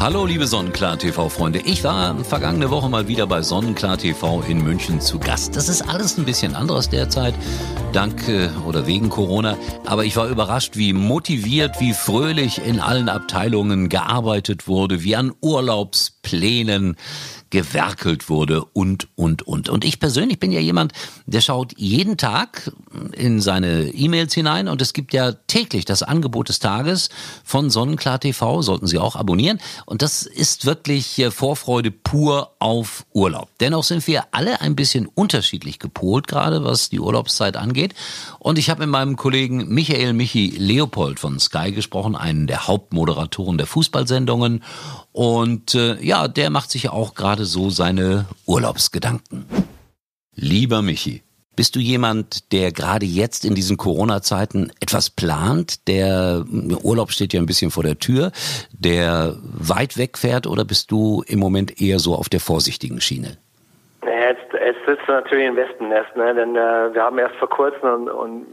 Hallo liebe Sonnenklar TV Freunde. Ich war vergangene Woche mal wieder bei Sonnenklar TV in München zu Gast. Das ist alles ein bisschen anderes derzeit, dank äh, oder wegen Corona. Aber ich war überrascht, wie motiviert, wie fröhlich in allen Abteilungen gearbeitet wurde, wie an Urlaubsplänen gewerkelt wurde und, und, und. Und ich persönlich bin ja jemand, der schaut jeden Tag in seine E-Mails hinein und es gibt ja täglich das Angebot des Tages von Sonnenklar TV, sollten Sie auch abonnieren. Und das ist wirklich äh, Vorfreude pur auf Urlaub. Dennoch sind wir alle ein bisschen unterschiedlich gepolt, gerade was die Urlaubszeit angeht. Und ich habe mit meinem Kollegen Michael Michi Leopold von Sky gesprochen, einen der Hauptmoderatoren der Fußballsendungen. Und äh, ja, der macht sich ja auch gerade so seine Urlaubsgedanken. Lieber Michi, bist du jemand, der gerade jetzt in diesen Corona-Zeiten etwas plant? Der Urlaub steht ja ein bisschen vor der Tür, der weit wegfährt oder bist du im Moment eher so auf der vorsichtigen Schiene? Jetzt sitzt natürlich im Wespennest, ne? denn äh, wir haben erst vor kurzem und, und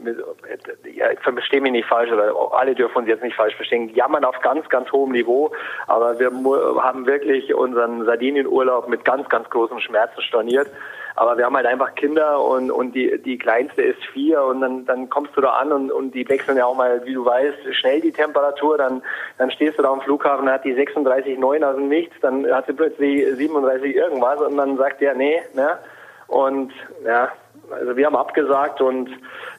ja, ich verstehe mich nicht falsch oder alle dürfen uns jetzt nicht falsch verstehen, jammern auf ganz, ganz hohem Niveau, aber wir haben wirklich unseren Sardinienurlaub mit ganz, ganz großen Schmerzen storniert. Aber wir haben halt einfach Kinder und, und die, die kleinste ist vier und dann, dann kommst du da an und, und die wechseln ja auch mal, wie du weißt, schnell die Temperatur. Dann, dann stehst du da am Flughafen, hat die 36,9 aus dem Nichts, dann hat sie plötzlich 37 irgendwas und dann sagt der, nee, ne? Und ja, also wir haben abgesagt und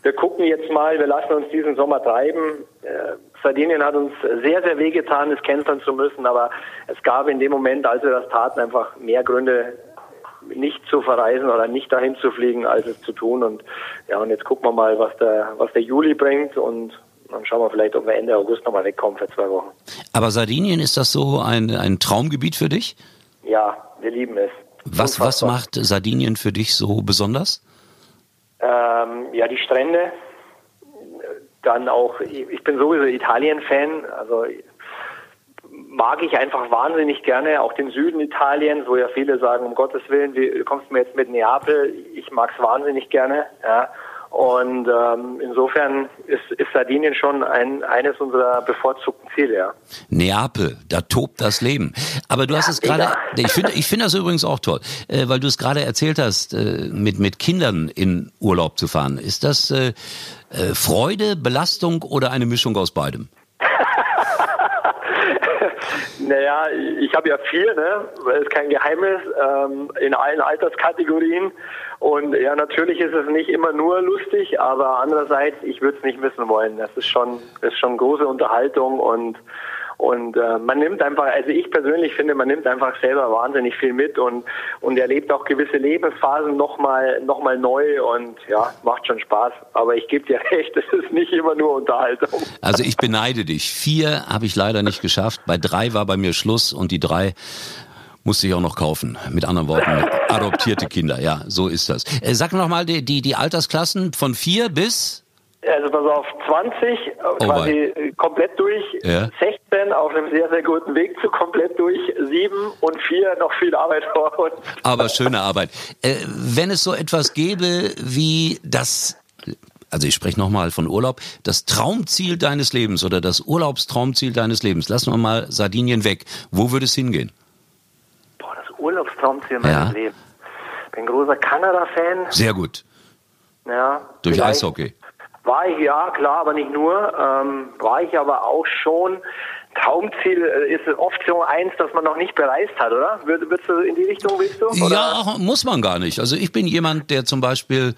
wir gucken jetzt mal, wir lassen uns diesen Sommer treiben. Äh, Sardinien hat uns sehr, sehr wehgetan, es canceln zu müssen, aber es gab in dem Moment, als wir das taten, einfach mehr Gründe, nicht zu verreisen oder nicht dahin zu fliegen, als es zu tun. Und ja, und jetzt gucken wir mal, was der, was der Juli bringt und dann schauen wir vielleicht, ob wir Ende August nochmal wegkommen für zwei Wochen. Aber Sardinien, ist das so ein, ein Traumgebiet für dich? Ja, wir lieben es. Was, was macht Sardinien für dich so besonders? Ähm, ja, die Strände. Dann auch, ich bin sowieso Italien-Fan, also mag ich einfach wahnsinnig gerne, auch den Süden Italiens, wo ja viele sagen, um Gottes Willen, wie kommst du mir jetzt mit Neapel? Ich mag es wahnsinnig gerne. Ja. Und ähm, insofern ist, ist Sardinien schon ein, eines unserer bevorzugten Ziele. Ja. Neapel, da tobt das Leben. Aber du hast es gerade, ich finde ich finde das übrigens auch toll, äh, weil du es gerade erzählt hast, äh, mit, mit Kindern in Urlaub zu fahren. Ist das äh, äh Freude, Belastung oder eine Mischung aus beidem? Naja, ich habe ja vier, ne? Das ist kein Geheimnis, ähm, in allen Alterskategorien. Und ja, natürlich ist es nicht immer nur lustig, aber andererseits, ich würde es nicht missen wollen. Das ist schon, ist schon große Unterhaltung und und äh, man nimmt einfach, also ich persönlich finde, man nimmt einfach selber wahnsinnig viel mit und, und erlebt auch gewisse Lebensphasen nochmal noch mal neu und ja, macht schon Spaß. Aber ich gebe dir recht, es ist nicht immer nur Unterhaltung. Also ich beneide dich. Vier habe ich leider nicht geschafft. Bei drei war bei mir Schluss und die drei musste ich auch noch kaufen. Mit anderen Worten, adoptierte Kinder. Ja, so ist das. Äh, sag noch mal die, die, die Altersklassen von vier bis also pass auf, 20 äh, oh quasi wei. komplett durch, ja. 16 auf einem sehr, sehr guten Weg zu komplett durch, 7 und 4 noch viel Arbeit vor uns. Aber schöne Arbeit. Äh, wenn es so etwas gäbe wie das also ich spreche nochmal von Urlaub, das Traumziel deines Lebens oder das Urlaubstraumziel deines Lebens, lassen wir mal Sardinien weg. Wo würde es hingehen? Boah, das Urlaubstraumziel meines ja. Lebens. Bin ein großer Kanada-Fan. Sehr gut. Ja. Durch Eishockey. War ich ja, klar, aber nicht nur. Ähm, war ich aber auch schon. Traumziel äh, ist Option eins, dass man noch nicht bereist hat, oder? Würdest du in die Richtung, willst du? Oder? Ja, muss man gar nicht. Also ich bin jemand, der zum Beispiel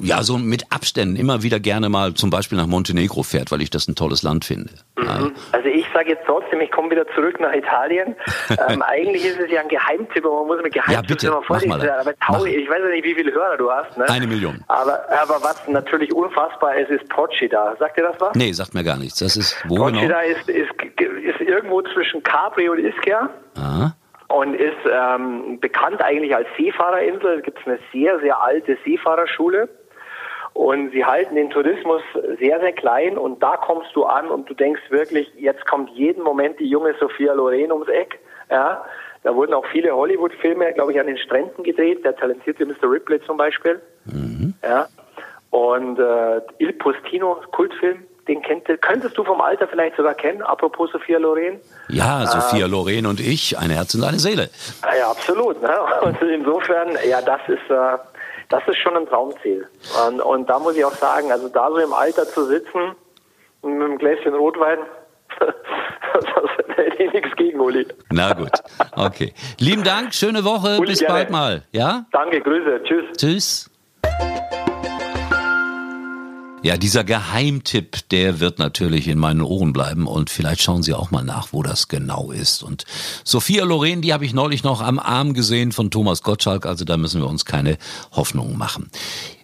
ja, so mit Abständen immer wieder gerne mal zum Beispiel nach Montenegro fährt, weil ich das ein tolles Land finde. Mhm. Also ich sage jetzt trotzdem, ich komme wieder zurück nach Italien. ähm, eigentlich ist es ja ein Geheimtipp, aber man muss mit Geheimtipp ja, immer vorsichtig sein. Aber Tau, ich weiß ja nicht, wie viele Hörer du hast. Ne? Eine Million. Aber, aber was natürlich unfassbar ist, ist Procida. Sagt dir das was? Nee, sagt mir gar nichts. Das ist wo Procida genau? ist, ist, ist irgendwo zwischen Capri und Ischia. Aha und ist ähm, bekannt eigentlich als Seefahrerinsel. Es gibt eine sehr, sehr alte Seefahrerschule. Und sie halten den Tourismus sehr, sehr klein und da kommst du an und du denkst wirklich, jetzt kommt jeden Moment die junge Sophia Loren ums Eck. Ja, da wurden auch viele Hollywood-Filme, glaube ich, an den Stränden gedreht, der talentierte Mr. Ripley zum Beispiel. Mhm. Ja. Und äh, Il Postino, Kultfilm, den kennt, könntest du vom Alter vielleicht sogar kennen, apropos Sophia Loren. Ja, Sophia ähm, Loren und ich, ein Herz und eine Seele. Ja, absolut. Ne? Und insofern, ja, das ist, äh, das ist schon ein Traumziel. Und, und da muss ich auch sagen, also da so im Alter zu sitzen, mit einem Gläschen Rotwein, das hätte ich nichts gegen, Uli. Na gut, okay. Lieben Dank, schöne Woche, Uli, bis gerne. bald mal. Ja? Danke, Grüße, tschüss. Tschüss. Ja, dieser Geheimtipp, der wird natürlich in meinen Ohren bleiben und vielleicht schauen Sie auch mal nach, wo das genau ist. Und Sophia Loren, die habe ich neulich noch am Arm gesehen von Thomas Gottschalk, also da müssen wir uns keine Hoffnungen machen.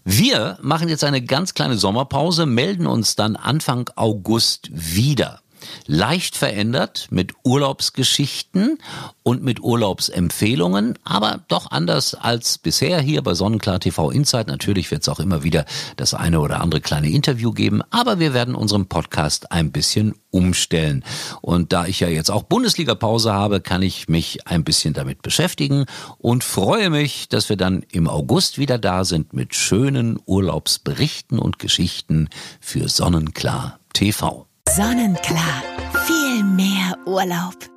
Wir machen jetzt eine ganz kleine Sommerpause, melden uns dann Anfang August wieder leicht verändert mit Urlaubsgeschichten und mit Urlaubsempfehlungen, aber doch anders als bisher hier bei Sonnenklar TV Insight. Natürlich wird es auch immer wieder das eine oder andere kleine Interview geben, aber wir werden unseren Podcast ein bisschen umstellen. Und da ich ja jetzt auch Bundesliga-Pause habe, kann ich mich ein bisschen damit beschäftigen und freue mich, dass wir dann im August wieder da sind mit schönen Urlaubsberichten und Geschichten für Sonnenklar TV. Sonnenklar. Viel mehr Urlaub.